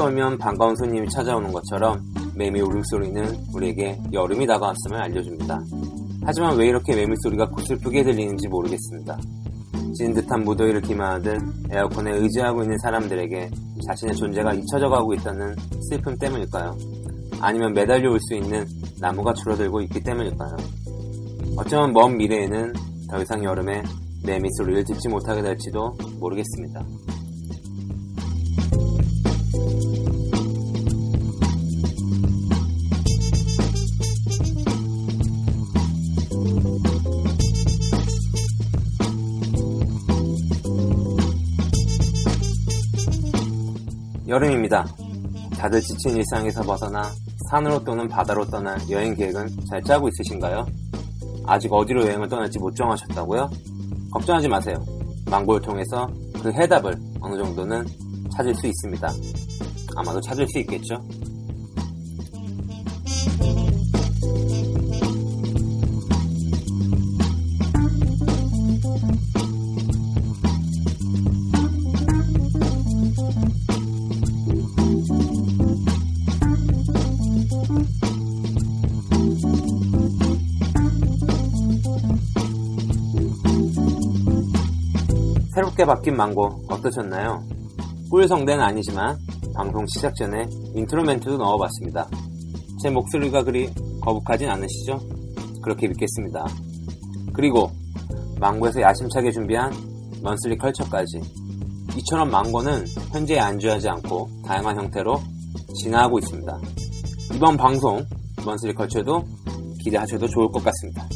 비가 오면 반가운 손님이 찾아오는 것처럼 매미 울음소리는 우리에게 여름이 다가왔음을 알려줍니다. 하지만 왜 이렇게 매미 소리가 고슬프게 들리는지 모르겠습니다. 찐 듯한 무더위를 기만하듯 에어컨에 의지하고 있는 사람들에게 자신의 존재가 잊혀져 가고 있다는 슬픔 때문일까요? 아니면 매달려 올 수 있는 나무가 줄어들고 있기 때문일까요? 어쩌면 먼 미래에는 더 이상 여름에 매미 소리를 듣지 못하게 될지도 모르겠습니다. 여름입니다. 다들 지친 일상에서 벗어나 산으로 또는 바다로 떠날 여행 계획은 잘 짜고 있으신가요? 아직 어디로 여행을 떠날지 못 정하셨다고요? 걱정하지 마세요. 망고를 통해서 그 해답을 어느 정도는 찾을 수 있습니다. 아마도 찾을 수 있겠죠? 새롭게 바뀐 망고 어떠셨나요? 꿀성대는 아니지만 방송 시작 전에 인트로 멘트도 넣어봤습니다. 제 목소리가 그리 거북하진 않으시죠? 그렇게 믿겠습니다. 그리고 망고에서 야심차게 준비한 Monthly Culture까지 이처럼 망고는 현재에 안주하지 않고 다양한 형태로 진화하고 있습니다. 이번 방송 Monthly Culture도 기대하셔도 좋을 것 같습니다.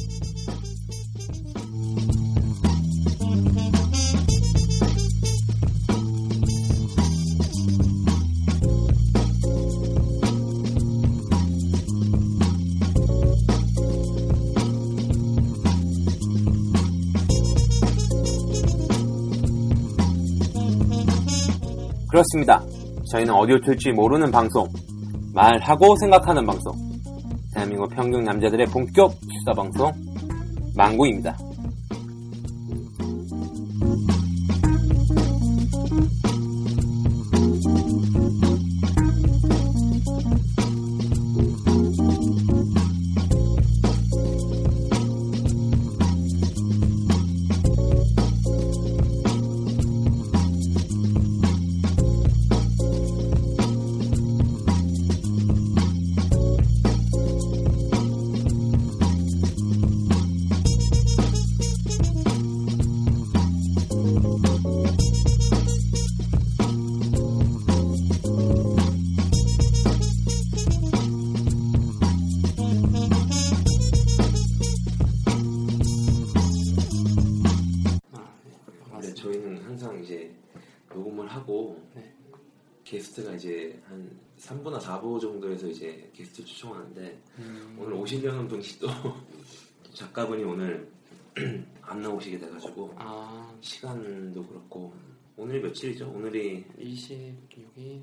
그렇습니다. 저희는 어디로 튈지 모르는 방송, 말하고 생각하는 방송, 대한민국 평균 남자들의 본격 수사 방송, 망구입니다. 4부 정도에서 이제 게스트 초청하는데 오늘 오시려는 분이 또 작가분이 오늘 안 나오시게 돼가지고 아, 시간도 그렇고 오늘이 며칠이죠? 오늘이 26일.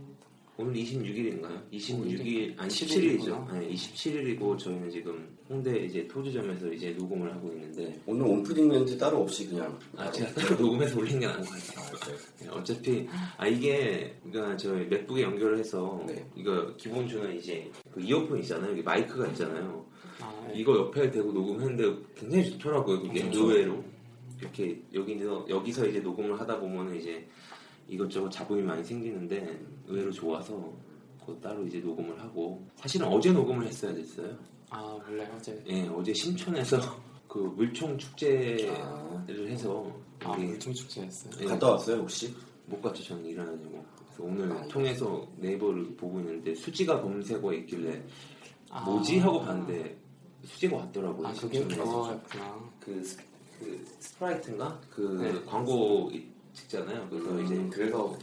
오늘 26일인가요? 26일 아니 17일 17일이죠. 이구나. 네, 27일이고 저희는 지금 홍대 이제 토주점에서 이제 녹음을 하고 있는데 오늘 온프딩 멘트 따로 없이 그냥 아 제가 따로 녹음해서 올린 게 나은 것 같아요. 네, 어차피 아 이게 그러니까 저희 맥북에 연결을 해서 네. 이거 기본 주는 이제 그 이어폰 있잖아요. 여기 마이크가 있잖아요. 아, 네. 이거 옆에 대고 녹음했는데 굉장히 좋더라고요. 그게. 의외로 이렇게 여기서 여기서 이제 녹음을 하다 보면은 이제 이것저것 잡음이 많이 생기는데 의외로 좋아서 그거 따로 이제 녹음을 하고 사실은 어제 녹음을 했어야 됐어요. 아 원래 어제 예, 어제 심천에서 그 물총 축제를 아. 해서 아 우리 물총 축제했어요. 예, 갔다 왔어요 혹시? 못 갔죠 저는 일하느냐고. 그래서 오늘 아, 통해서 네이버를 보고 있는데 수지가 검색어에 있길래 아. 뭐지 하고 봤는데 수지가 왔더라고요. 아 그게. 그거였구나. 그, 스, 그 스프라이트인가 그 네. 광고 이- 찍잖아요. 그래서 이제 음, 그래서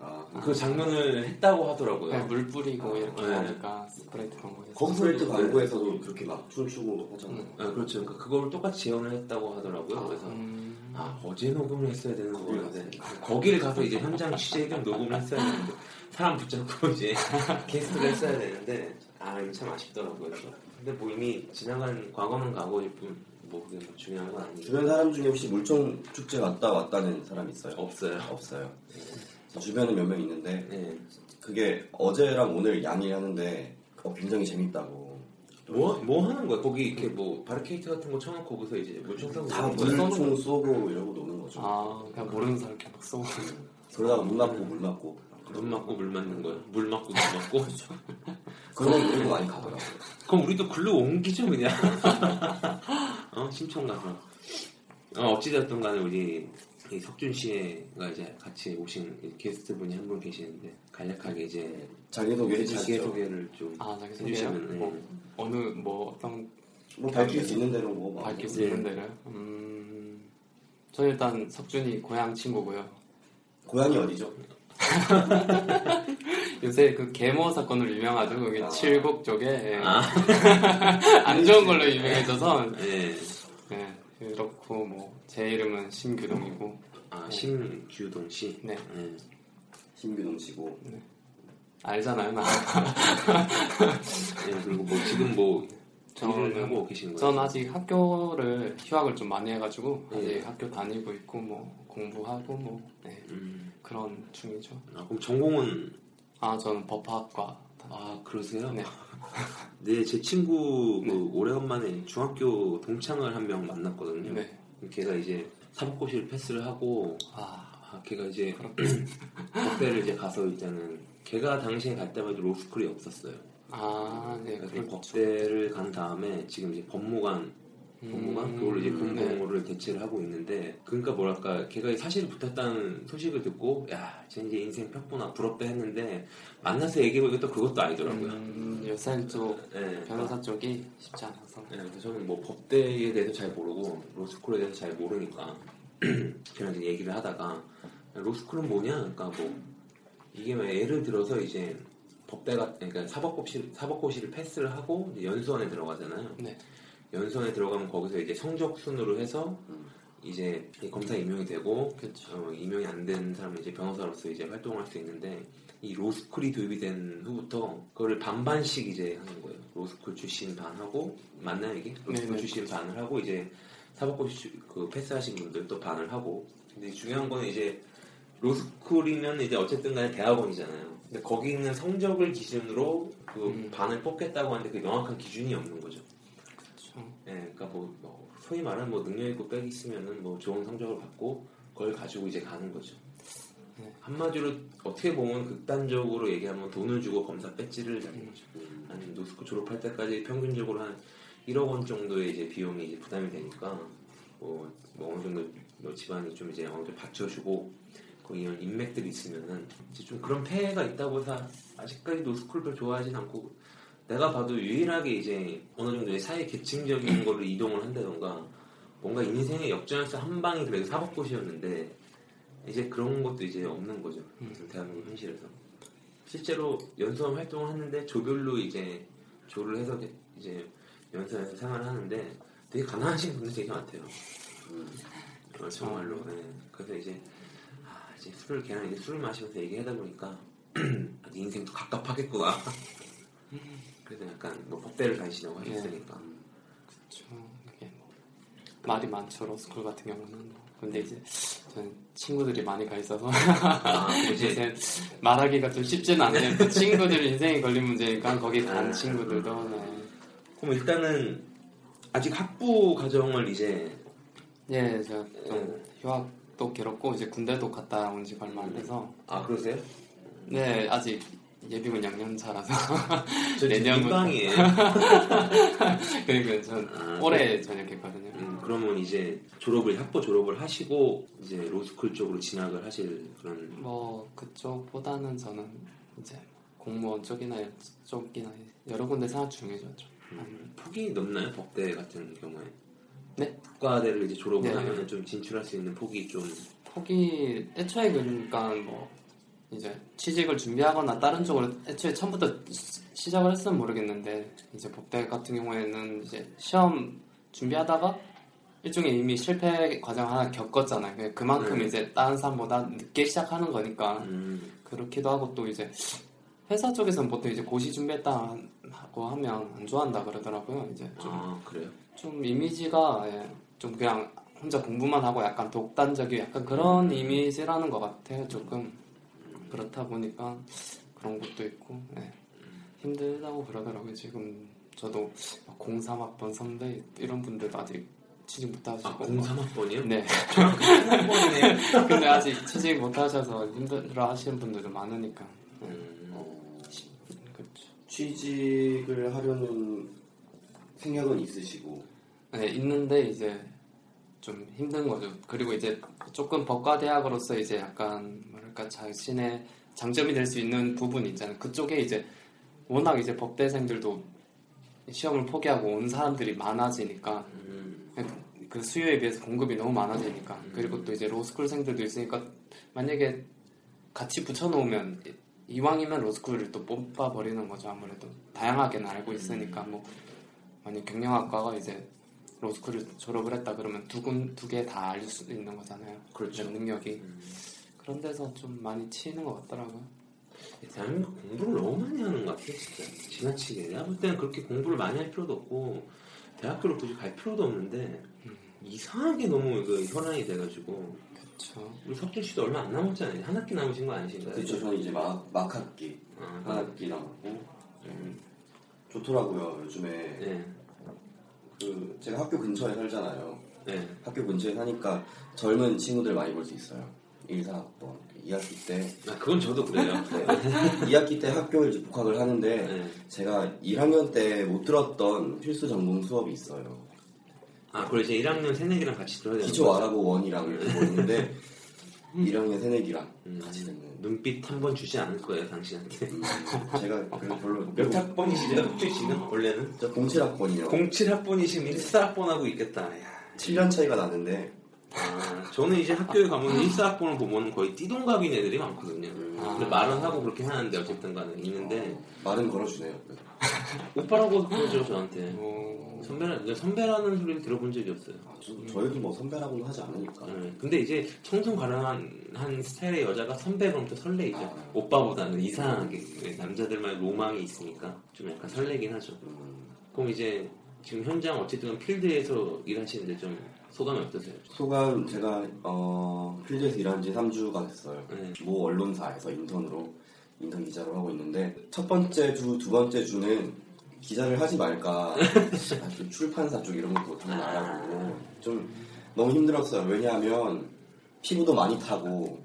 아, 그 장면을 했다고 하더라고요. 그냥 물 뿌리고 이렇게 네. 하니까 스프라이트 광고에서. 그 스프라이트 광고에서 그렇게 막 춤추고 하잖아요. 아, 그렇죠. 그러니까 그걸 똑같이 재현을 했다고 하더라고요. 그래서 음, 아 어제 녹음을 했어야 되는 거였는데 거기를 가서 이제 현장 취재 겸 녹음을 했어야 되는데 사람 붙잡고 이제 게스트를 했어야 되는데 아 이거 참 아쉽더라고요. 근데 뭐 이미 지나간 과거는 과거일 뿐 뭐 그게 뭐 중요한 건 아니고 주변 사람 중에 혹시 물총 축제 갔다 왔다는 사람 있어요? 없어요. 없어요. 주변에 몇 명 있는데 네. 그게 어제랑 오늘 양일하는데 어, 굉장히 재밌다고. 뭐, 뭐 하는 거야? 거기 이렇게 뭐 바리케이트 같은 거 쳐놓고 거기서 이제 물총 쏘고 다 그러는 거야? 물총 쏘고 이러고 노는 거죠. 아 그냥 모르는 사람 이렇게 막 쏘고. 그러다가 물 맞고 물 맞고 눈 맞고 물 맞는 거야? 물 맞고 눈 맞고? 그런 거 우리도 많이 가더라고요. 그럼 우리도 글로 옮기죠 그냥 어 심청 가서 어, 어찌됐든 간에 우리 이 석준 씨가 이제 같이 오신 이 게스트 분이 한 분 계시는데 간략하게 이제 자기소개 해주시죠. 자기소개를 좀 아 자기 소개요? 해주시면 네. 뭐 어느 뭐 어떤 뭐 밝힐 수 있는 대로 뭐 밝힐 수 네. 있는 데를. 음, 저 일단 석준이 고향 친구고요. 고향이 어디죠? 요새 그 계모 사건으로 유명하죠. 거기 아. 칠곡 쪽에 예. 아. 안 좋은 걸로 유명해져서 네. 네, 그렇고 뭐 제 이름은 신규동이고 아 심규동 씨 네. 네. 신규동 씨고 알잖아요. 나. 네, 그리고 뭐 지금 뭐 저는- 하고 계신 거예요? 전 아직 학교를 휴학을 좀 많이 해가지고 네. 아직 학교 다니고 있고 뭐 공부하고 뭐 네, 음, 그런 중이죠. 아, 그럼 전공은 아 저는 법학과 다- 아 그러세요? 네. 네, 제 친구 그 오래간만에 중학교 동창을 한 명 만났거든요. 네. 걔가 이제 사법고시를 패스를 하고 아 아, 걔가 이제 법대를 이제 가서 일단은 걔가 당시에 갈 때마다 로스쿨이 없었어요. 아, 네, 그래서 그렇죠. 법대를 간 다음에 지금 이제 법무관 법무관 음, 그걸로 이제 네. 공무원을 대체를 하고 있는데 그러니까 뭐랄까 걔가 사실 붙었다는 소식을 듣고 야, 쟤 이제 인생 폈구나 부럽다 했는데 만나서 얘기해보니까 또 그것도 아니더라고요. 음, 요새 쪽 네, 변호사 쪽이 쉽지 않아서 네, 그래서 저는 뭐 법대에 대해서 잘 모르고 로스쿨에 대해서 잘 모르니까 그냥 이제 얘기를 하다가 로스쿨은 뭐냐? 그러니까 뭐 이게 왜 예를 들어서 이제 법대가 그러니까 사법고시 사법고시를 패스를 하고 연수원에 들어가잖아요. 네. 연수원에 들어가면 거기서 이제 성적 순으로 해서 이제 검사 임용이 되고 그렇죠. 어, 임용이 안 된 사람은 이제 변호사로서 이제 활동할 수 있는데 이 로스쿨이 도입이 된 후부터 그거를 반반씩 이제 하는 거예요. 로스쿨 출신 반하고 맞나요 이게? 로스쿨 네네. 출신 반을 하고 이제 사법고시 그 패스하신 분들 또 반을 하고 근데 중요한 거는 이제 로스쿨이면 이제 어쨌든 간에 대학원이잖아요. 근데 거기 있는 성적을 기준으로 그 음. 반을 뽑겠다고 하는데 그 명확한 기준이 없는 거죠. 예, 그러니까 뭐, 뭐 소위 말하는 뭐 능력 있고 빽 있으면은 뭐 좋은 성적을 받고 그걸 가지고 이제 가는 거죠. 네. 한마디로 어떻게 보면 극단적으로 얘기하면 돈을 주고 검사 배지를 잡는 거죠. 한 노스코 졸업할 때까지 평균적으로 한 1억 원 정도의 이제 비용이 이제 부담이 되니까 뭐, 뭐 어느 정도 뭐 집안이 좀 이제 어느 정도 받쳐주고 그 이런 인맥들이 있으면은 이제 좀 그런 폐해가 있다고 해서 아직까지 로스쿨 별 좋아하진 않고 내가 봐도 유일하게 이제 어느 정도의 사회 계층적인 거를 이동을 한다던가 뭔가 인생의 역전에서 한 방이 그래도 사법고시였는데 이제 그런 것도 이제 없는 거죠. 대한민국 현실에서. 실제로 연수원 활동을 하는데 조별로 이제 조를 해서 이제 연수원에서 생활을 하는데 되게 가난하신 분들 되게 많대요. 어, 정말로. 네. 그래서 이제 아, 이제 술을 걔랑 이제 술을 마시면서 얘기하다 보니까 인생도 갑갑하겠구나. 그래서 약간 뭐 법대를 다니시려고 하셨으니까. 그렇죠. 이게 뭐 말이 많죠. 로스쿨 같은 경우는. 뭐. 근데 이제 저는 친구들이 많이 가 있어서 아, 이제 말하기가 좀 쉽지는 않네요. 그 친구들 인생이 걸린 문제니까 거기 간 아, 친구들도 네. 그럼 일단은 아직 학부 과정을 이제 예, 제가 좀 음. 휴학 또 괴롭고 이제 군대도 갔다 온 지가 얼마 안 돼서 아 그러세요? 네 아직 예비군 양년차라서 저 내년부터. 민방이에요. 그러니까 전 아, 올해 전역했거든요. 음, 그러면 이제 졸업을 학부 졸업을 하시고 이제 로스쿨 쪽으로 진학을 하실 그런 뭐 그쪽보다는 저는 이제 공무원 쪽이나 쪽이나 여러 군데 생각 중이죠. 좀. 음, 폭이 높나요? 법대 같은 경우에? 네? 국가대를 이제 졸업을 네. 하면 좀 진출할 수 있는 폭이 좀 폭이 애초에 그러니까 뭐 이제 취직을 준비하거나 다른 쪽으로 애초에 처음부터 시- 시작을 했으면 모르겠는데 이제 법대 같은 경우에는 이제 시험 준비하다가 일종의 이미 실패 과정 하나 겪었잖아요. 그만큼 네. 이제 다른 사람보다 늦게 시작하는 거니까 음, 그렇기도 하고 또 이제 회사 쪽에서는 보통 이제 고시 준비했다 하고 하면 안 좋아한다 그러더라고요. 이제 좀아 그래요? 좀 이미지가 예, 좀 그냥 혼자 공부만 하고 약간 독단적이 약간 그런 이미지라는 것 같아요 조금 그렇다 보니까 그런 것도 있고 예, 힘들다고 그러더라고요. 지금 저도 03학번 선배 이런 분들도 아직 취직 못 하시고. 아 03학번이요? 네. 03학번이네요. 근데 아직 취직 못 하셔서 힘들어 하시는 분들도 많으니까 예, 음, 그렇죠 취직을 하려는 생각은 있으시고? 네, 있는데 이제 좀 힘든 거죠. 그리고 이제 조금 법과 대학으로서 이제 약간 뭐랄까 자신의 장점이 될 수 있는 부분이 있잖아요. 그쪽에 이제 워낙 이제 법대생들도 시험을 포기하고 온 사람들이 많아지니까 음, 그 수요에 비해서 공급이 너무 많아지니까 음. 그리고 또 이제 로스쿨생들도 있으니까 만약에 같이 붙여놓으면 이왕이면 로스쿨을 또 뽑아버리는 거죠 아무래도 다양하게는 알고 있으니까 뭐 만약 경영학과가 이제 로스쿨을 졸업을 했다 그러면 두 군 두 개 다 알릴 수 있는 거잖아요 그렇죠. 능력이 음. 그런 데서 좀 많이 치이는 것 같더라고요 대한민국 공부를 너무 많이 하는 것 같아요, 진짜. 지나치게. 내가 볼 때는 그렇게 공부를 많이 할 필요도 없고, 대학교를 굳이 갈 필요도 없는데, 이상하게 너무 그 혈안이 돼가지고, 그렇죠 우리 석준 씨도 얼마 안 남았잖아요. 한 학기 남으신 거 아니신가요? 그렇죠 저는 이제 막, 막 학기 아, 한 학기 남았고 좀 좋더라고요 요즘에 네. 그 제가 학교 근처에 살잖아요 네. 학교 근처에 사니까 젊은 친구들 많이 볼 수 있어요 1, 4학번 2학기 때 아, 그건 저도 그래요. 네. 2학기 때 학교를 이제 복학을 하는데 네. 제가 1학년 때 못 들었던 필수 전공 수업이 있어요. 아, 그걸 이제 1학년 새내기랑 같이 들어야 되는 기초? 아라고 원이랑 이렇게 뭐 있는데 1학년 새내기랑 음. 같이 듣는. 눈빛 한 번 주지 않을 거예요, 당신한테. 음, 제가 그 별로 몇 학번이시죠, 석준 씨는? 원래는? 저 07학번이요. 07학번이시면 14학번하고 있겠다. 야. 7년 차이가 나는데 아, 저는 이제 학교에 가면 14학번을 보면 거의 띠동갑인 애들이 많거든요. 근데 말은 하고 그렇게 하는데 어쨌든 간에 있는데 말은 걸어주네요. 오빠라고 그러죠 저한테 뭐 선배라, 선배라는 소리를 들어본 적이 없어요 아, 저, 저희도 뭐 선배라고는 하지 않으니까. 네, 근데 이제 청순가련한 한 스타일의 여자가 선배 그럼 또 설레이죠 아. 오빠보다는 이상하게 왜 남자들만 로망이 있으니까 좀 약간 설레긴 하죠 음, 그럼 이제 지금 현장 어쨌든 필드에서 일하시는데 좀 소감이 어떠세요? 소감 제가 어, 필드에서 일한 지 3주가 됐어요. 네. 모 언론사에서 인턴으로 인턴 기자로 하고 있는데 첫 번째 주, 두 번째 주는 기자를 하지 말까 아, 좀 출판사 쪽 이런 것도 좀 알아보고 좀 너무 힘들었어요. 왜냐하면 피부도 많이 타고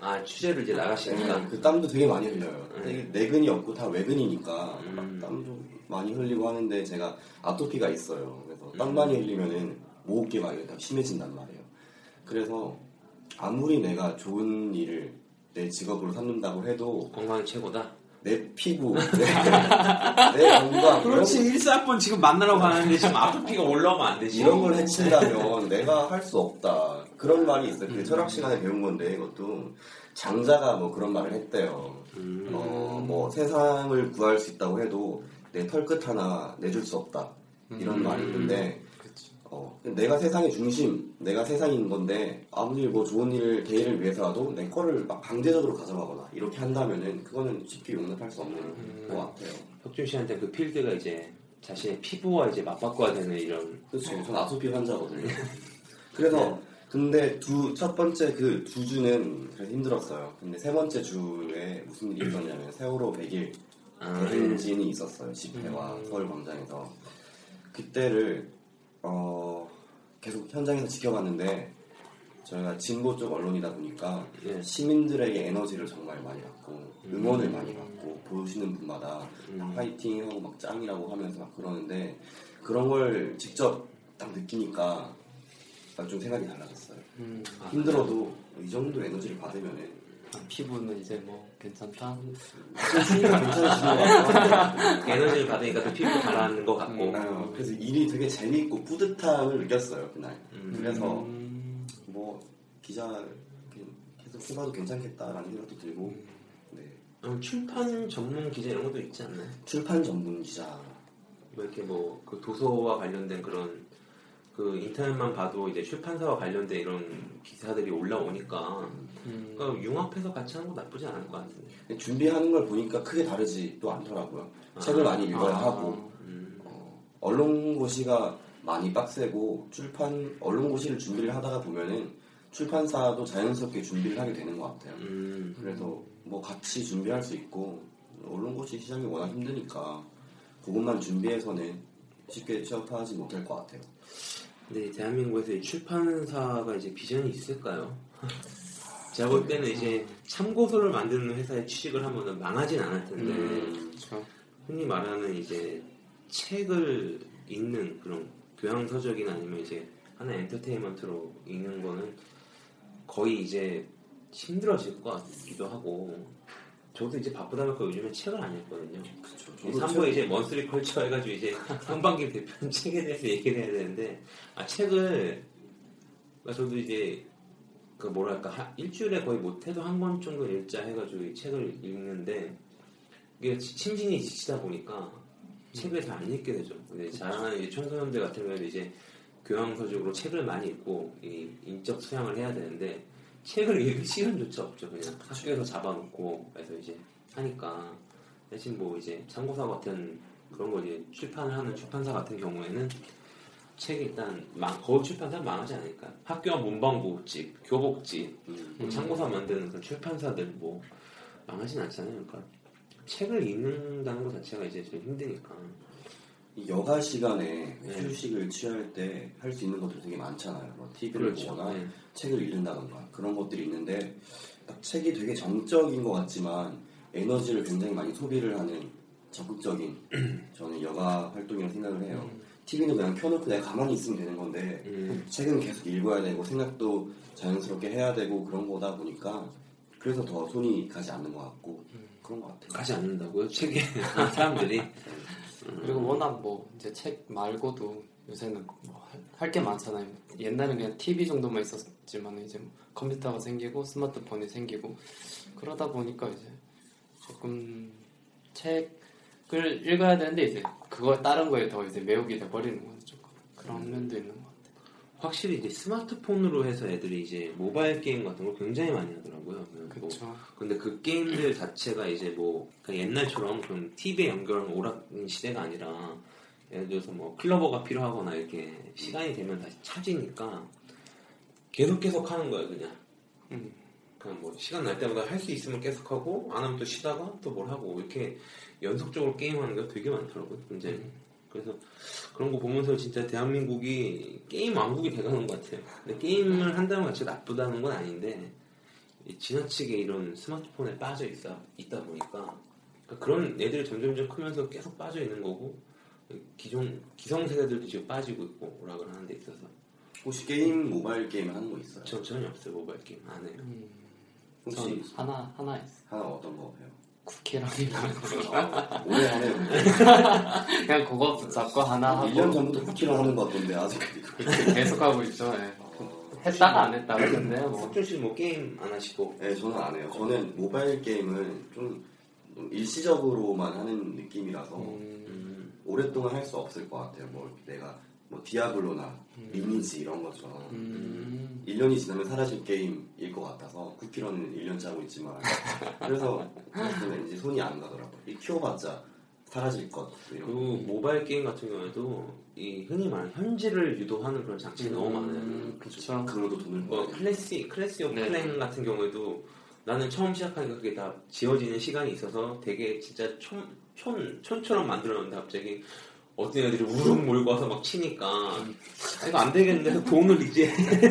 아 취재를 이제 나가시니까 네, 그 땀도 되게 많이 흘려요. 네. 내근이 없고 다 외근이니까 음. 막 땀도 많이 흘리고 하는데 제가 아토피가 있어요. 그래서 땀 음. 많이 흘리면은 모호흡기가 이렇게 심해진단 말이에요. 그래서 아무리 내가 좋은 일을 내 직업으로 삼는다고 해도 건강이 최고다 내 피부, 내, 내 건강 그렇지 14학번 지금 만나러 가는데 지금 아토피가 올라오면 안 되지 이런 걸 해친다면 내가 할 수 없다. 그런 말이 있어요. 그 철학 시간에 배운 건데 이것도 장자가 뭐 그런 말을 했대요. 음. 어, 뭐 세상을 구할 수 있다고 해도 내 털끝 하나 내줄 수 없다. 이런 음. 말이 있는데. 어, 내가 세상의 중심, 내가 세상인 건데 아무리 뭐 좋은 일을 대의를 위해서라도 내 거를 막 강제적으로 가져가거나 이렇게 한다면은 그거는 쉽게 용납할 수 없는 음. 것 같아요. 혁준 씨한테 그 필드가 이제 자신의 피부와 이제 맞바꿔야 되는 이런 그렇죠. 전 아토피 환자거든요. 그래서 근데 두 첫 번째 그 두 주는 그래서 힘들었어요. 근데 세 번째 주에 무슨 일이 있었냐면 세월호 100일 아, 대행진이 있었어요. 집회와 음. 서울 광장에서 그때를 어, 계속 현장에서 지켜봤는데 저희가 진보 쪽 언론이다 보니까 예. 시민들에게 에너지를 정말 많이 받고 응원을 많이 받고 보시는 분마다 음. 화이팅하고 막 짱이라고 하면서 막 그러는데 그런 걸 직접 딱 느끼니까 좀 생각이 달라졌어요. 음, 힘들어도 이 정도 에너지를 받으면은 아, 피부는 이제 뭐 괜찮다. 에너지를 받으니까 또 피부 가라앉는 것 같고. 어, 그래서 일이 되게 재미있고 뿌듯함을 느꼈어요 그날. 음. 그래서 음, 뭐 기자 계속 해봐도 괜찮겠다라는 생각도 들고 네. 음, 출판 전문 기자 이런 것도 있지 않나요? 출판 전문 기자 뭐 이렇게 뭐 그 도서와 관련된 그런 그 인터넷만 봐도 이제 출판사와 관련된 이런 기사들이 올라오니까 음, 그러니까 융합해서 같이 하는 거 나쁘지 않을 것 같은데. 준비하는 걸 보니까 크게 다르지 또 않더라고요. 책을 많이 읽어야 아. 하고 음, 어, 언론고시가 많이 빡세고 출판 언론고시를 준비를 하다가 보면은 출판사도 자연스럽게 준비를 하게 되는 것 같아요. 음, 그래서 뭐 같이 준비할 수 있고 언론고시 시장이 워낙 힘드니까 그것만 준비해서는 쉽게 취업하지 못할 것 같아요. 근데 대한민국에서 이 출판사가 이제 비전이 있을까요? 제가 볼 때는 이제 참고서를 만드는 회사에 취직을 하면 망하진 않을 텐데 음, 그렇죠. 흔히 말하는 이제 책을 읽는 그런 교양 서적이나 아니면 이제 하나 엔터테인먼트로 읽는 거는 거의 이제 힘들어질 것 같기도 하고 저도 이제 바쁘다 보니까 요즘에 책을 안 읽거든요. 이 3부에 이제 먼스리 컬처 해가지고 이제 상반기 대표는 책에 대해서 얘기를 해야 되는데 아 책을 그러니까 저도 이제 그 뭐랄까 하- 일주일에 거의 못해도 한 권 정도 읽자 해가지고 이 책을 읽는데 이게 지- 심신이 지치다 보니까 책을 잘 안 읽게 되죠. 근데 자라나는 이제 청소년들 같은 경우에는 이제 교양서적으로 책을 많이 읽고 이 인적 수양을 해야 되는데 책을 읽을 시간조차 없죠. 그냥 학교에서 잡아놓고 그래서 이제 하니까 대신 뭐 이제 참고서 같은 그런 거 이제 출판을 하는 출판사 같은 경우에는 책이 일단 망, 거울 출판사 망하지 않을까. 학교와 문방구집, 교복집, 뭐 참고서 만드는 그런 출판사들 뭐 망하진 않잖아요. 그러니까 책을 읽는다는 것 자체가 이제 좀 힘드니까. 이 여가 시간에 네. 휴식을 취할 때 할 수 있는 것들 되게 많잖아요. 뭐 TV를 보거나 네. 책을 읽는다던가 그런 것들이 있는데 딱 책이 되게 정적인 것 같지만 에너지를 굉장히 많이 소비를 하는 적극적인 저는 여가 활동이라고 생각을 해요. TV는 그냥 켜놓고 내가 가만히 있으면 되는 건데 음, 책은 계속 읽어야 되고 생각도 자연스럽게 해야 되고 그런 거다 보니까 그래서 더 손이 가지 않는 것 같고 그런 것 같아요. 가지 않는다고요? 책에 사람들이. 그리고 워낙 뭐 이제 책 말고도 요새는 뭐 할 게 많잖아요. 옛날엔 그냥 TV 정도만 있었지만 이제 뭐 컴퓨터가 생기고 스마트폰이 생기고 그러다 보니까 이제 조금 책을 읽어야 되는데 이제 그거 다른 거에 더 이제 매혹이 돼 버리는 거죠. 조금 그런 면도 있는 것 같아요. 확실히 이제 스마트폰으로 해서 애들이 이제 모바일 게임 같은 걸 굉장히 많이 하더라고요. 뭐 그렇죠. 근데 그 게임들 자체가 이제 뭐 그러니까 옛날처럼 그런 TV에 연결한 오락인 시대가 아니라 예를 들어서 뭐 클로버가 필요하거나 이렇게 시간이 되면 다시 찾으니까 계속 계속 하는 거예요 그냥. 음. 그냥 뭐 시간 날 때마다 할 수 있으면 계속 하고 안 하면 또 쉬다가 또 뭘 하고 이렇게 연속적으로 게임하는 게 되게 많더라고요. 이제 그래서 그런 거 보면서 진짜 대한민국이 게임 왕국이 돼가는 것 같아요. 근데 게임을 한다는 것 자체가 나쁘다는 건 아닌데 이 지나치게 이런 스마트폰에 빠져 있어 있다 보니까 그러니까 그런 애들이 점점점 크면서 계속 빠져 있는 거고 기존 기성 세대들도 지금 빠지고 있고 오락을 하는 데 있어서 혹시 게임 모바일 게임 하는 거 있어요? 전 전혀 없어요 모바일 게임 안 해요. 음, 혹시 전 하나 하나 있어. 하나 어떤 거 해요? 쿠키런이랑 아, 오래 하네요. 그냥 그거 붙잡고 하나 하고 1년 전부터 쿠키런을 하는 것 같던데 아직까지 계속 하고 있죠. 예. 어, 했다가 안 했다가 근데 뭐 석준 씨 뭐 게임 안 하시고 네, 저는 안 해요. 저는 모바일 게임은 좀 일시적으로만 하는 느낌이라서 음, 음, 오랫동안 할 수 없을 것 같아요. 뭐 내가 뭐 디아블로나 리니지 이런 것처럼 음, 1년이 지나면 사라질 게임일 것 같아서 쿠키런은 1년째 하고 있지만 그래서 이제 손이 안 가더라고요. 이 키워봤자 사라질 것 이런 그리고 모바일 게임 같은 경우에도 이 흔히 말하는 현질을 유도하는 그런 장치가 너무 많아요. 음, 그쵸. 그걸로도 돈을 뭐. 클래시 클래시 오브 네. 클랜 같은 경우에도 나는 처음 시작하니까 그게 다 지워지는 시간이 있어서 되게 진짜 촌, 촌, 촌처럼 만들었는데 갑자기 어떤 애들이 우르륵 몰고 와서 막 치니까 아, 이거 안 되겠는데 돈을 이제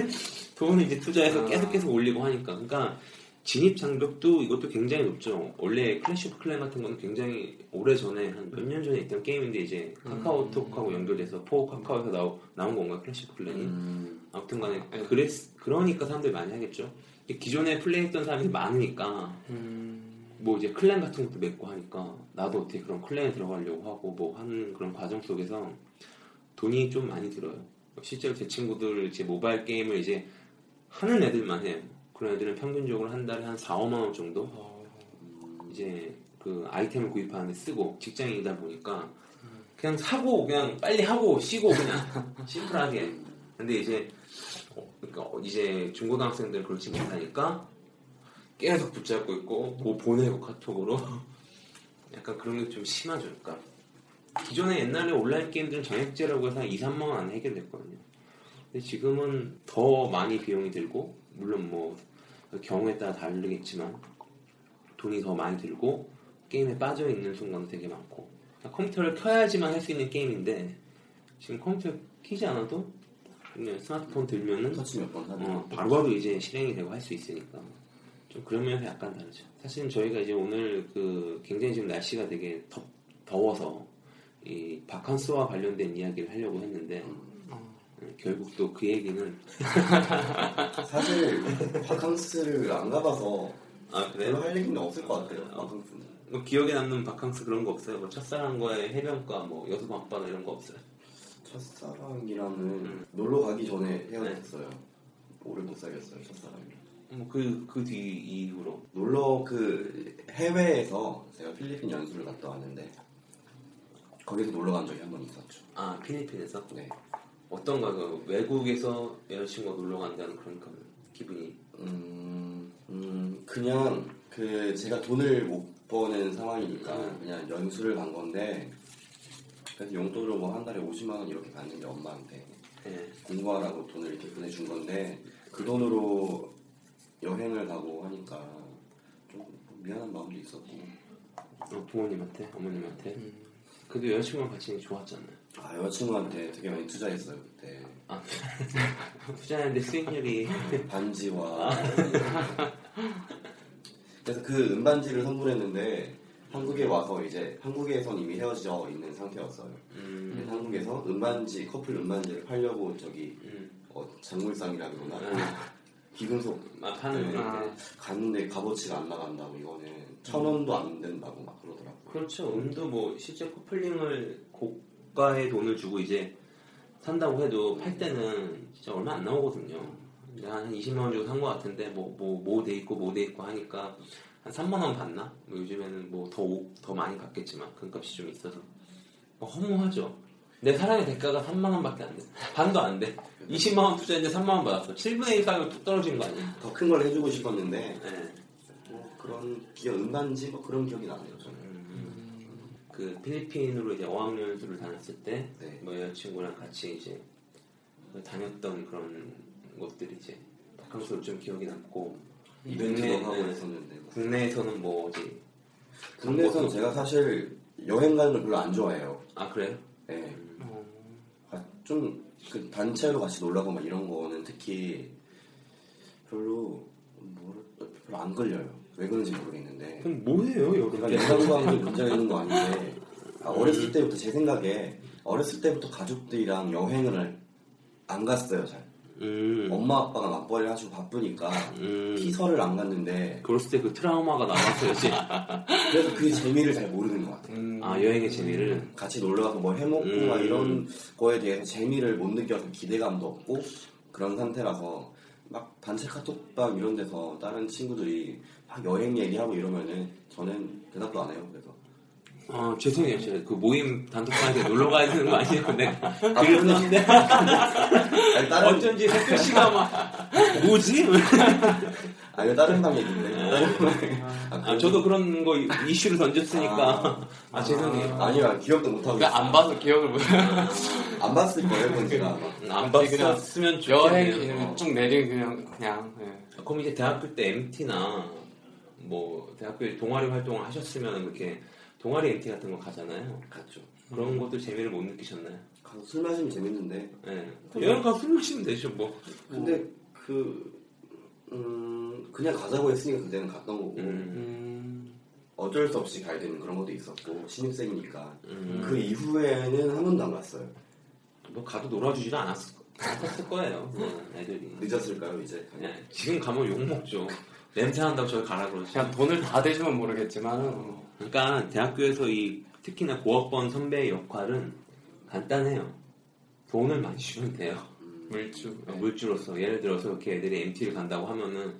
돈을 이제 투자해서 아. 계속 계속 올리고 하니까. 그러니까 진입 장벽도 이것도 굉장히 높죠. 원래 클래시 오브 클랜 같은 거는 굉장히 오래 전에 한 몇 년 전에 있던 게임인데 이제 카카오톡하고 연결돼서 for 카카오에서 나오, 나온 건가요? 클래시 오브 클랜이? 음, 아무튼 간에 그랬, 그러니까 사람들이 많이 하겠죠. 기존에 플레이했던 사람이 많으니까 음, 뭐 이제 클랜 같은 것도 맺고 하니까 나도 어떻게 그런 클랜에 들어가려고 하고 뭐 하는 그런 과정 속에서 돈이 좀 많이 들어요. 실제로 제 친구들 이제 모바일 게임을 이제 하는 애들만 해요. 그런 애들은 평균적으로 한 달에 한 4, 5만 원 정도 어, 이제 그 아이템을 구입하는데 쓰고 직장인이다 보니까 그냥 사고 그냥 빨리 하고 쉬고 그냥 심플하게. 근데 이제 어, 그러니까 이제 중고등학생들은 그렇지 못하니까 계속 붙잡고 있고 뭐 보내고 카톡으로 약간 그런 게 좀 심하죠. 그러니까 기존에 옛날에 온라인 게임들은 정액제라고 해서 한 2, 3만 원 안에 해결됐거든요. 근데 지금은 더 많이 비용이 들고 물론 뭐그 경우에 따라 다르겠지만 돈이 더 많이 들고 게임에 빠져 있는 순간도 되게 많고 그러니까 컴퓨터를 켜야지만 할 수 있는 게임인데 지금 컴퓨터 키지 않아도 그냥 스마트폰 들면은 어, 바로바로 이제 실행이 되고 할 수 있으니까 좀 그런 면에서 약간 다르죠. 사실은 저희가 이제 오늘 그 굉장히 지금 날씨가 되게 덥, 더워서 이 바캉스와 관련된 이야기를 하려고 했는데 어, 결국 또 그 얘기는 사실 바캉스를 안 가봐서 아 별로 할 얘기는 없을 것 같아요. 바캉스는. 뭐 기억에 남는 바캉스 그런 거 없어요? 뭐 첫사랑과의 해변가, 뭐 여수 밤바다 이런 거 없어요? 첫사랑이랑은 놀러 가기 전에 헤어졌어요. 오래 못 사귀었어요 첫사랑이. 뭐 그 그 뒤 이후로 놀러 그 해외에서 제가 필리핀 연수를 갔다 왔는데 거기서 놀러 간 적이 한 번 있었죠. 아 필리핀에서 네. 어떤가 그 외국에서 여자친구가 놀러 간다는 그런 그 기분이 음, 음, 그냥 그 제가 돈을 못 버는 상황이니까 음. 그냥 연수를 간 건데 그래서 용돈으로 뭐 한 달에 50만 원 이렇게 받는데 엄마한테 예. 공부하라고 돈을 이렇게 보내준 건데 그 돈으로 여행을 가고 하니까 좀 미안한 마음도 있었고. 어, 부모님한테 어머님한테? 음. 그래도 여자친구랑 같이 좋았잖아요. 아 여자친구한테 되게 많이 투자했어요 그때. 아 투자하는데 수익률이. 반지와. 그래서 그 은반지를 선물했는데 한국에 와서 이제 한국에선 이미 헤어져 있는 상태였어요. 음, 근데 한국에서 은반지 커플 은반지를 팔려고 저기 음, 어, 장물상이라 그러나 아, 귀금속 아, 파는 네. 아. 데 갔는데 값어치가 안 나간다고 이거는 천 원도 안 된다고 막 그러더라고요. 그렇죠. 음도 뭐 실제 커플링을 고가의 돈을 주고 이제 산다고 해도 팔 때는 진짜 얼마 안 나오거든요. 한 20만 원 주고 산 것 같은데 뭐뭐뭐돼 있고 뭐 돼 있고 하니까 한 3만 원 받나? 뭐 요즘에는 뭐 더 더 많이 받겠지만 그 값이 좀 있어서 뭐 허무하죠. 내 사랑의 대가가 3만 원밖에 안 돼. 반도 안 돼. 20만 원 투자했는데 3만 원 받았어. 7분의 1 가격 뚝 떨어진 거 아니야? 더 큰 걸 해주고 싶었는데 네. 뭐 그런 기억 은반지 뭐 그런 기억이 나네요 저는. 그 필리핀으로 이제 어학연수를 다녔을 때, 네. 뭐 여자친구랑 같이 이제 그 다녔던 그런 것들이 이제 바캉스로 좀 기억이 남고, 하고 국내는- 했었는데 국내에서는 뭐 어디, 국내에서는 광고도- 제가 사실 여행 가는 걸 별로 안 좋아해요. 아 그래요? 네. 어, 아, 좀그 단체로 같이 놀라고 막 이런 거는 특히 별로 뭐를 별로 안 걸려요. 왜 그런지 모르겠는데. 그럼 뭐해요 그러니까 여름 인간관계 문제가 있는 거 아닌데 아, 어렸을 때부터 제 생각에 어렸을 때부터 가족들이랑 여행을 안 갔어요 잘. 음, 엄마 아빠가 맞벌이를 하시고 바쁘니까 음, 피서를 안 갔는데 그랬을 때 그 트라우마가 남았어요. 그래서 그 재미를 잘 모르는 것 같아요. 음. 아 여행의 재미를. 같이 놀러 가서 뭘 해먹고 음. 막 이런 거에 대해서 재미를 못 느껴서 기대감도 없고 그런 상태라서 막 단체 카톡방 이런 데서 다른 친구들이 막 여행 얘기하고 이러면은 저는 대답도 안 해요. 그래서 아 죄송해요 제가 그 모임 단톡방에 놀러 가야 되는 거 아니에요? 내가 아, 그랬는데 아니, 다른 어쩐지 석규 씨가 막 뭐지? 아니 다른 방 얘기인데 아, 아, 저도 그런 거 이슈를 던졌으니까 아, 죄송해요. 아니야 기억도 못 하고 그러니까 안 있어요. 봐서 기억을 못. 안 봤을 거예요 아마. 안 봤으면 여행 좋겠네요. 그냥 쭉 내린 그냥 그냥. 예. 그럼 이제 대학교 때 MT나 뭐 대학교 동아리 활동을 하셨으면 이렇게 동아리 MT 같은 거 가잖아요. 갔죠. 그런 것도 재미를 못 느끼셨나요? 가서 술 마시면 재밌는데 네. 여행 가서 술 마시면 되죠 뭐. 근데 그 음, 그냥 가자고 했으니까 그때는 갔던 거고 음. 음, 어쩔 수 없이 가야 되는 그런 것도 있었고 신입생이니까 음. 그 이후에는 한 번도 안 갔어요. 뭐 가도 놀아주지도 않았을, 않았을 거예요. 그거는 애들이. 늦었을까요 이제? 예, 지금 가면 욕 먹죠. 냄새 난다고 저희 가라 그러죠. 그냥 돈을 다 대주면 모르겠지만은 어, 그러니까 대학교에서 이 특히나 고학번 선배의 역할은 간단해요. 돈을 많이 주면 돼요. 물주. 어, 물주로서 예를 들어서 이렇게 애들이 MT를 간다고 하면은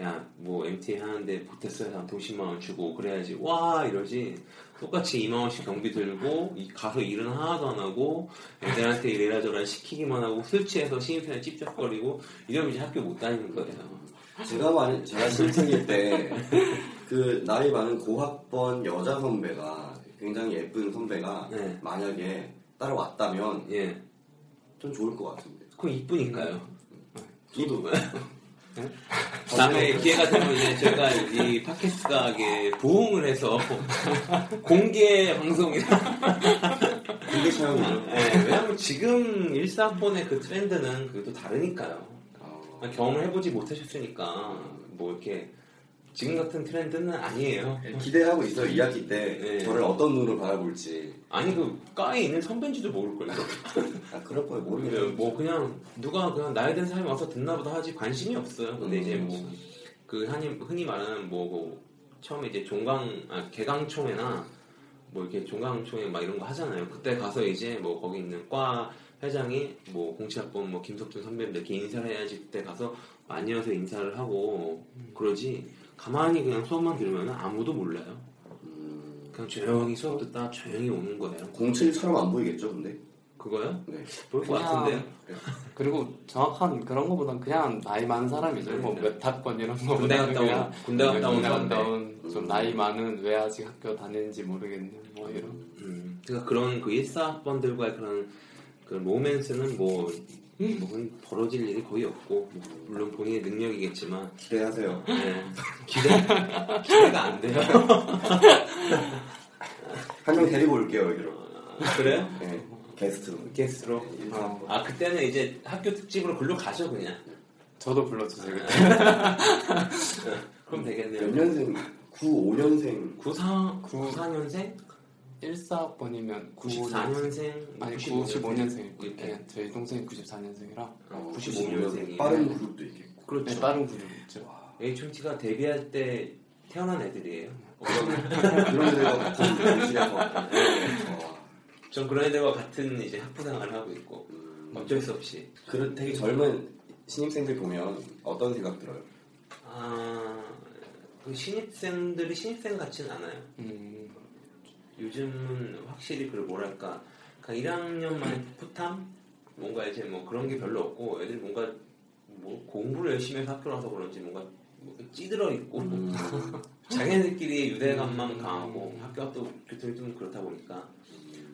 야 뭐 MT 하는데 보태스에서 한 50만 원 주고 그래야지 와 이러지 똑같이 2만 원씩 경비 들고 이- 가서 일은 하나도 안 하고 애들한테 이래라저래 시키기만 하고 술 취해서 신입생을 찝쩍거리고 이러면 이제 학교 못 다니는 거예요. 제가 많이 제가 신입생일 때 그 나이 많은 고학번 여자 선배가 굉장히 예쁜 선배가 네. 만약에 따라왔다면 예, 좀 좋을 것 같은데. 그럼 이쁘니까요. 저도 다음에 기회가 되면 이제 저희가 이 팟캐스트가 이게 부흥을 해서 공개 방송이나 공개 촬영이요. 네, 왜냐면 지금 일사학번의 그 트렌드는 그것도 다르니까요. 어, 경험을 해보지 못하셨으니까 뭐 이렇게 지금 같은 트렌드는 아니에요. 기대하고 있어요. 2학기 때 네. 저를 어떤 눈으로 바라볼지. 아니 그 과에 있는 선배인지도 모를걸요. 아 그럴 거예요. 모르겠어요. 모르겠어요. 뭐 그냥 누가 그냥 나이 든 사람이 와서 듣나보다 하지 관심이 없어요. 근데 이제 뭐그 흔히, 흔히 말하는 뭐, 뭐 처음에 이제 종강 아, 개강총회나 뭐 이렇게 종강총회 막 이런 거 하잖아요. 그때 가서 이제 뭐 거기 있는 과 회장이 뭐 공치학번 뭐 김석준 선배님들 이렇게 인사를 해야지 그때 가서 안녕하세요 인사를 하고 그러지 가만히 그냥 수업만 들으면 아무도 몰라요. 음, 그냥 조용히 수업 듣다 조용히 오는 거예요. 07처럼 안 보이겠죠, 근데? 그거요? 네. 볼것 그냥 같은데요. 그리고 정확한 그런 거보단 그냥 나이 많은 사람이죠. 뭐 네. 몇 학번 이런 거 군대 갔다 온 군대 갔다 온 군대 선배. 갔다 온좀 나이 많은 왜 아직 학교 다니는지 모르겠네. 뭐 이런. 음, 그러니까 그런 그 1사학번들과의 그런 그 로맨스는 뭐, 뭐 벌어질 일이 거의 없고 물론 본인의 능력이겠지만 기대하세요. 네, 기대 기대가 안 돼요. 한 명 데리고 올게요, 여기로. 아, 그래요? 네. 게스트로. 게스트로. 어, 아 그때는 이제 학교 특집으로 글로 가죠 그냥. 저도 불러주세요. 그때. 그럼 몇 되겠네요. 년생? 9, 5년생. 94 94년생, 14학번이면 94년생, 아니 95년생. 95년생. 이렇게. 네, 저희 동생이 93년생이라 어, 95년생이에요. 빠른 그룹도 있겠고. 그렇죠. 네, 다른 그룹 있죠. H.O.T가 데뷔할 때 태어난 애들이에요. 그런 애들과 같은 전 그런 애들과 같은 이제 학부 생활을 하고 있고 음, 어쩔 수 없이 그 되게 젊은 신입생들 보면 어떤 생각 들어요? 아, 그 신입생들이 신입생 같지는 않아요. 음, 요즘은 확실히 그 뭐랄까 그 1학년만의 풋함 뭔가 이제 뭐 그런 게 별로 없고 애들이 뭔가 뭐 공부를 열심히 해서 학교 라서 그런지 뭔가 뭐 찌들어 있고 음. 자기네들끼리 유대감만 강하고 학교 앞도 교통이 좀 그렇다 보니까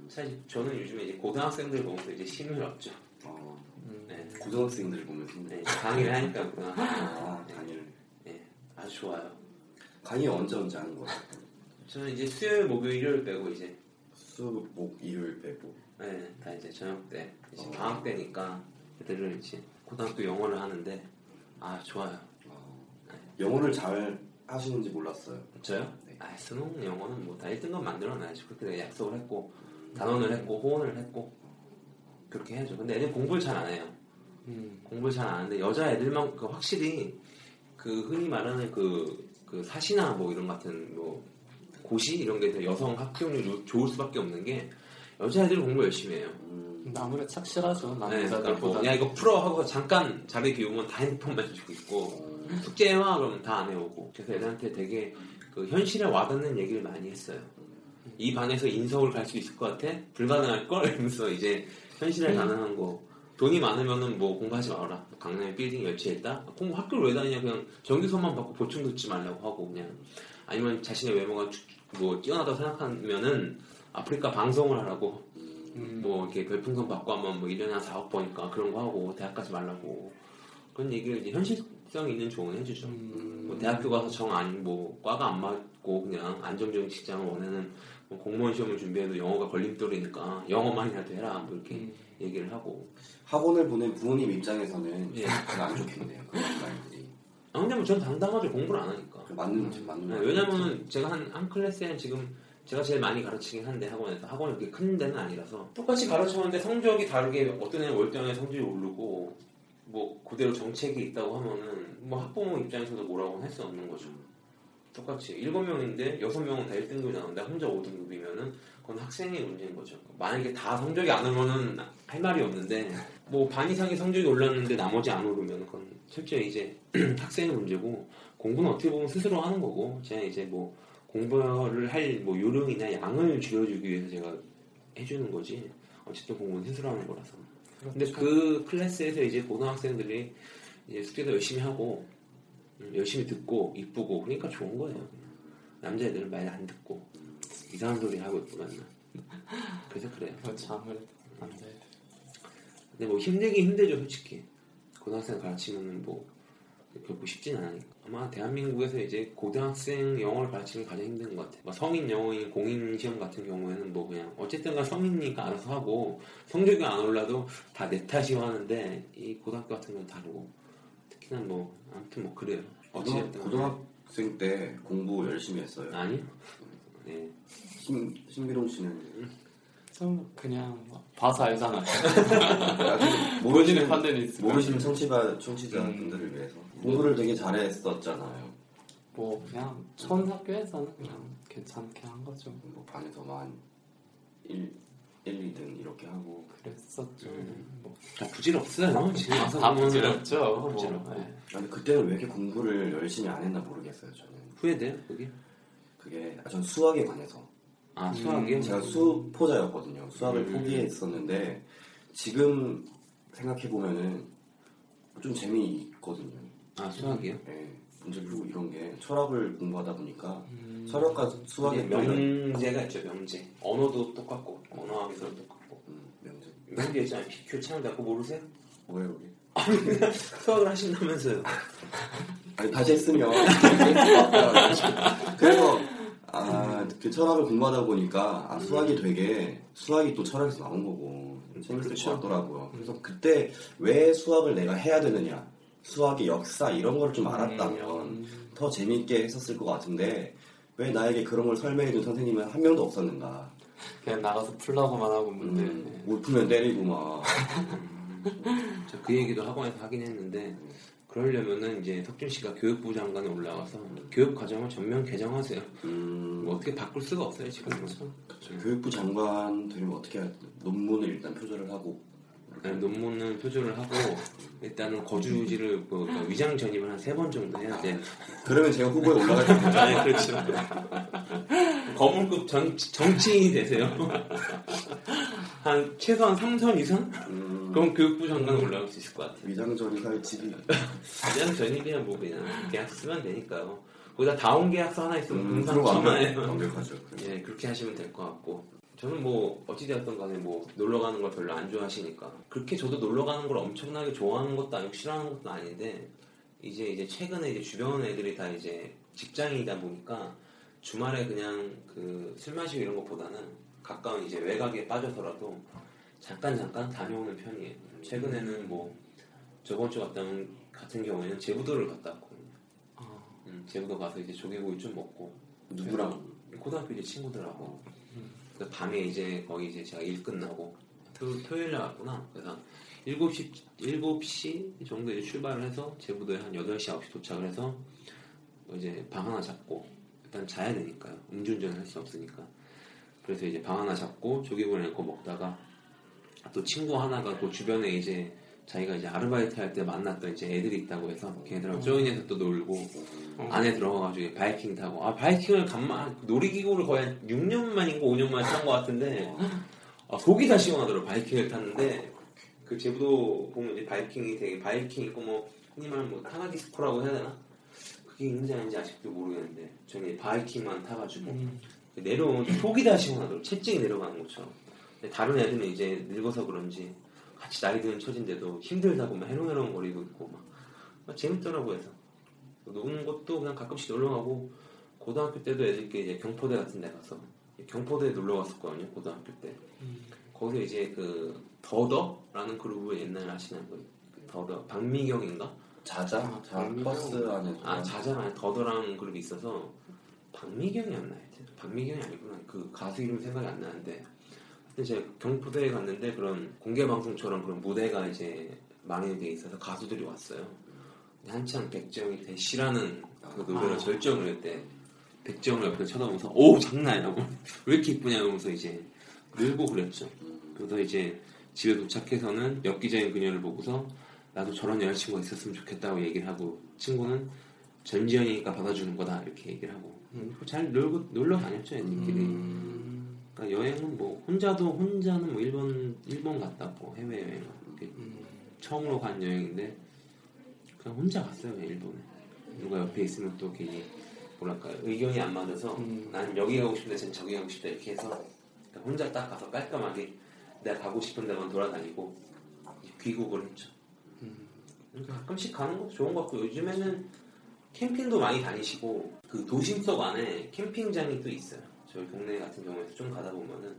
사실 저는 요즘에 이제 고등학생들 보면서 이제 힘을 얻죠. 어, 네. 고등학생들 보면 힘들어. 네, 강의를 하니까 그구나. 아, 강의를. 네, 아주 좋아요. 강의 언제 언제 하는 거예요? 저는 이제 수요일, 목요일, 일요일 빼고 이제 수, 목, 일요일 빼고. 네, 다 이제 저녁 때 이제 어. 방학 때니까 애들을 이제 고등학교 영어를 하는데 아 좋아요. 어, 영어를 잘 하시는지 몰랐어요. 저요? 네. 아 수능 영어는 뭐다 1등급 만들어놔야지 그렇게 내가 약속을 했고 단원을 했고 호언을 했고 그렇게 해야죠. 근데 애들 공부를 잘 안 해요. 음, 공부를 잘 안 하는데 여자 애들만 그 확실히 그 흔히 말하는 그, 그 사시나 뭐 이런 같은 뭐 고시 이런 게 여성 합격률이 좋을 수밖에 없는 게 여자 애들은 공부 열심히 해요. 음, 아무래도 착실하죠. 네, 그러니까 남자들보다. 뭐, 야 이거 풀어 하고 잠깐 자리 비우면 다 핸드폰만 주고 있고 숙제해와 그러면 다 안 해오고 그래서 애들한테 되게 그 현실에 와닿는 얘기를 많이 했어요. 이 반에서 인서울 갈 수 있을 것 같아? 불가능할 걸 이러면서 이제 현실에 가능한 거 돈이 많으면은 뭐 공부하지 마라. 강남에 빌딩 열치했다. 공부 학교를 왜 다니냐 그냥 정규서만 받고 보충 듣지 말라고 하고 그냥 아니면 자신의 외모가 주- 뭐 뛰어나다고 생각하면은 아프리카 방송을 하라고 음, 뭐 이렇게 별풍선 받고 하면 뭐 1년에 한 4억 버니까 그런 거 하고 대학 가지 말라고 그런 얘기를 이제 현실 안정성 있는 조언 해주죠. 음, 뭐 대학교 가서 정 아닌 뭐 과가 안 맞고 그냥 안정적인 직장을 원하는 뭐 공무원 시험을 준비해도 영어가 걸림돌이니까 영어만이라도 해라 뭐 이렇게 음. 얘기를 하고 학원을 보낸 부모님 입장에서는 예. 안 좋겠네요. 뭐전 당당하죠 공부를 안 하니까. 맞는 맞는 네, 말. 왜냐면은 제가 한, 한 클래스에는 지금 제가 제일 많이 가르치긴 한데 학원에서. 학원이 그렇게 큰 데는 아니라서. 똑같이 가르쳤는데 성적이 다르게 어떤 애는 월등하게 성적이 오르고 뭐 그대로 정책이 있다고 하면은 뭐 학부모 입장에서도 뭐라고 할수 없는 거죠. 똑같이 일곱 명인데 여섯 명은 다 1등급이 나오는데 혼자 5등급이면은 그건 학생의 문제인 거죠. 만약에 다 성적이 안 오르면은 할 말이 없는데 뭐 반 이상의 성적이 올랐는데 나머지 안 오르면 그건 철저히 이제 학생의 문제고 공부는 어떻게 보면 스스로 하는 거고 제가 이제 뭐 공부를 할 뭐 요령이나 양을 줄여주기 위해서 제가 해주는 거지. 어쨌든 공부는 스스로 하는 거라서. 근데 그 클래스에서 이제 고등학생들이 이제 숙제도 열심히 하고 음, 열심히 듣고 이쁘고 그러니까 좋은 거예요. 남자애들은 말 안 듣고 이상한 소리 하고 맨날. 그래서 그래요. 그렇죠 아무래도. 남자애들. 근데 뭐 힘들긴 힘들죠 솔직히 고등학생 가르치면은 뭐 결코 쉽진 않으니까 아마 대한민국에서 이제 고등학생 영어를 가르치는 게 가장 힘든 것 같아요. 뭐 성인 영어인 공인 시험 같은 경우에는 뭐 그냥 어쨌든가 성인이니까 알아서 하고 성적이 안 올라도 다 내 탓이고 하는데 이 고등학교 같은 건 다르고 특히나 뭐 아무튼 뭐 그래요. 어찌됐든 고등학생 때 공부 열심히 했어요. 아니요. 네. 신, 신비롱 씨는 좀 그냥 뭐 봐서 본인의 모르시는 판단이 있으니까 모르시는 청취자 청취자분들을 위해서 공부를 되게 잘했었잖아요. 뭐 그냥 천 학교에서는 그냥 괜찮게 한 거죠 뭐 반에서 만 1, 1, 2등 이렇게 하고 그랬었죠 뭐. 다 부질없어요 지금 와서 다 부질없죠 뭐. 부질없고. 네. 근데 그때는 왜 이렇게 공부를 열심히 안 했나 모르겠어요. 저는 후회돼요 그게? 그게 아, 전 수학에 관해서 아 수학이요? 제가 수포자였거든요. 수학을 음. 포기했었는데 지금 생각해 보면은 좀 재미있거든요. 아 수학이요? 예, 문제 풀고 이런 게 철학을 공부하다 보니까 음, 철학과 수학의 명제가 있죠 명제 언어도 똑같고 언어학에서도 똑같고 음, 명제 명제 있잖아요 창자 그거 모르세요? 뭐예요 우리? 수학을 하신다면서요 아니 다시 했으면 그래서 아 그 철학을 공부하다 보니까 아 수학이 되게 수학이 또 철학에서 나온 거고. 재밌을 그렇죠. 것 같더라고요. 그래서 그때 왜 수학을 내가 해야 되느냐. 수학의 역사 이런 걸 좀 알았다면 음, 더 재밌게 했었을 것 같은데 왜 나에게 그런 걸 설명해준 선생님은 한 명도 없었는가? 그냥 나가서 풀라고만 하고 문제 음, 못 풀면 때리고 막. 저그 얘기도 학원에서 하긴 했는데 그러려면은 이제 석준 씨가 교육부 장관에 올라와서 교육 과정을 전면 개정하세요 음, 뭐 어떻게 바꿀 수가 없어요 지금은 교육부 장관 되면 어떻게 돼? 논문을 일단 표절을 하고 네, 논문을 표절을 하고 일단은 거주지를 뭐 그러니까 위장 전입을 한 세 번 정도 해야 돼 그러면 제가 후보에 올라갈 수 있죠. 아, 그렇죠. 거물급 정, 정치인이 되세요. 한 최소한 3선 이상? 음, 그럼 교육부 장관 올라갈 수 있을 것 같아요. 위장전이사의 집이 그냥 전입이야 뭐 그냥 계약서 쓰면 되니까요. 거기다 다운 계약서 하나 있으면 음, 금상 그거 완벽, 천만에요. 완벽하죠. 예, 그렇게 하시면 될 것 같고. 저는 뭐 어찌되었던 간에 뭐 놀러 가는 걸 별로 안 좋아하시니까 그렇게 저도 놀러 가는 걸 엄청나게 좋아하는 것도 아니고 싫어하는 것도 아닌데 이제 이제 최근에 이제 주변 애들이 다 이제 직장인이다 보니까 주말에 그냥 그 술 마시고 이런 것보다는 가까운 이제 외곽에 빠져서라도 잠깐 잠깐 다녀오는 편이에요. 최근에는 뭐 저번 주 같은 같은 경우에는 제부도를 갔다 왔거든요. 아, 음, 제부도 가서 이제 조개구이 좀 먹고 누구랑? 고등학교 이제 친구들하고 그 밤에 이제 거기 이제 제가 일 끝나고 토, 토요일 날 왔구나 그래서 7시 7시 정도 이제 출발을 해서 제부도에 한 8시 9시 도착을 해서 이제 방 하나 잡고 일단 자야 되니까요 음주운전을 할 수 없으니까 그래서 이제 방 하나 잡고 조개구이 넣고 먹다가 또 친구 하나가 또 주변에 이제 자기가 이제 아르바이트 할 때 만났던 이제 애들이 있다고 해서 걔네들하고 조인해서 또 놀고 안에 들어가가지고 바이킹 타고. 아 바이킹을 간만 놀이기구를 거의 한 6년 만인가 5년 만에 탄 것 같은데 아, 속이 다 시원하더라고 바이킹을 탔는데. 그 제부도 보면 이제 바이킹이 되게 바이킹 있고 뭐 흔히 말하는 뭐 타나디스코라고 해야 되나? 그게 있는지 아닌지 아직도 모르겠는데 저는 바이킹만 타가지고 음, 내려오면 속이 다 시원하더라고 채찍이 내려가는 것처럼 다른 애들은 이제 늙어서 그런지 같이 나이 드는 처진데도 힘들다고 막 해롱해롱 거리고 있고 막 아, 재밌더라고 해서. 노는 것도 그냥 가끔씩 놀러 가고 고등학교 때도 애들끼리 이제 경포대 같은 데 가서 경포대에 놀러 갔었거든요 고등학교 때. 거기서 이제 그 더더라는 그룹을 옛날에 하시는 그 더더 박미경인가? 자자, 아, 자 박미경. 버스 안에 아 자자랑 더더라는 그룹이 있어서 박미경이었나 하여튼 박미경이 아니구나. 그 가수 이름 생각이 안 나는데 제가 경포대에 갔는데 그런 공개 방송처럼 그런 무대가 이제 마련이 돼 있어서 가수들이 왔어요 한참 백정이 대시라는 그 노래를 아. 절정을 했대 백정을 옆에서 쳐다보면서 오 장난 아니야 왜 이렇게 이쁘냐 이러면서 이제 늘고 그랬죠 그래서 이제 집에 도착해서는 엽기적인 그녀를 보고서 나도 저런 여자친구가 있었으면 좋겠다고 얘기를 하고 친구는 전지현이니까 받아주는 거다 이렇게 얘기를 하고 음. 잘 놀고 놀러 다녔죠 애들끼리 음. 그러니까 여행은 뭐 혼자도 혼자는 뭐 일본 일본 갔다 뭐 해외 여행 음. 처음으로 간 여행인데 그냥 혼자 갔어요 그냥 일본에 누가 옆에 있으면 또 괜히 뭐랄까 의견이 안 맞아서 음. 난 여기 가고 싶은데 전 저기 가고 싶다 이렇게 해서 그냥 혼자 딱 가서 깔끔하게 내가 가고 싶은 데만 돌아다니고 귀국을 했죠. 음. 그러니까 가끔씩 가는 것도 좋은 것 같고 요즘에는 캠핑도 많이 다니시고 그 도심 속 안에 캠핑장이 또 있어요. 저희 동네 같은 경우에도 좀 가다 보면은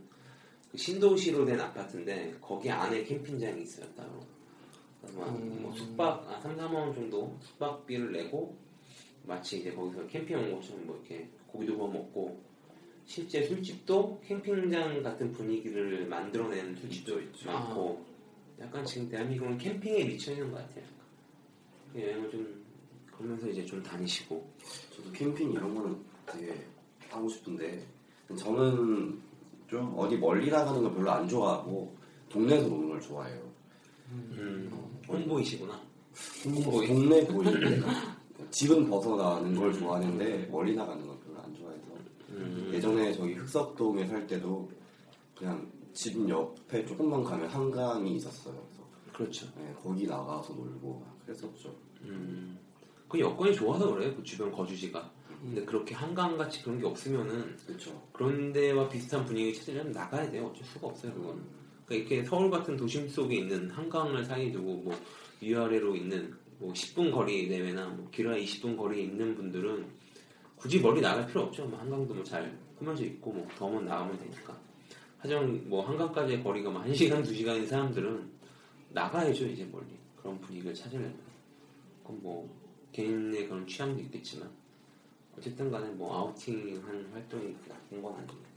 그 신도시로 된 아파트인데 거기 안에 캠핑장이 있어요 따로. 그래서 막 음. 뭐 숙박 아, 3, 4만 원 정도 숙박비를 내고 마치 이제 거기서 캠핑 온 것처럼 뭐 이렇게 고기도 구워 먹고 실제 술집도 캠핑장 같은 분위기를 만들어내는 술집도 많고 약간 지금 대한민국은 캠핑에 미쳐 있는 것 같아요. 그 여행을 좀 그러면서 이제 좀 다니시고 저도 캠핑 이런 거는 되게 하고 싶은데 저는 좀 어디 멀리 나가는 걸 별로 안 좋아하고 동네에서 노는 걸 좋아해요. 음, 홍보이시구나. 뭐 동네 보이는데 집은 벗어나는 걸 좋아하는데 멀리 나가는 걸 별로 안 좋아해서 음, 예전에 저기 흑석동에 살 때도 그냥 집 옆에 조금만 가면 한강이 있었어요. 그래서 그렇죠. 네, 거기 나가서 놀고 막 그랬었죠. 음, 그 여건이 좋아서 그래요. 그 주변 거주지가. 근데 그렇게 한강같이 그런 게 없으면은 그렇죠. 그런 데와 비슷한 분위기 찾으려면 나가야 돼요. 어쩔 수가 없어요, 그거는. 그러니까 이렇게 서울 같은 도심 속에 있는 한강을 사이에 두고 뭐 위아래로 있는 뭐 10분 거리 내외나 뭐 길어야 20분 거리에 있는 분들은 굳이 멀리 나갈 필요 없죠. 뭐 한강도 뭐 잘 꾸며져 있고 뭐 더우면 나가면 되니까. 하지만 뭐 한강까지의 거리가 뭐 1시간, 2시간인 사람들은 나가야죠, 이제 멀리. 그런 분위기를 찾으려면. 그건 뭐 개인의 그런 취향도 있겠지만 어쨌든 간에 뭐 아우팅한 활동이 나쁜 건 아니니까.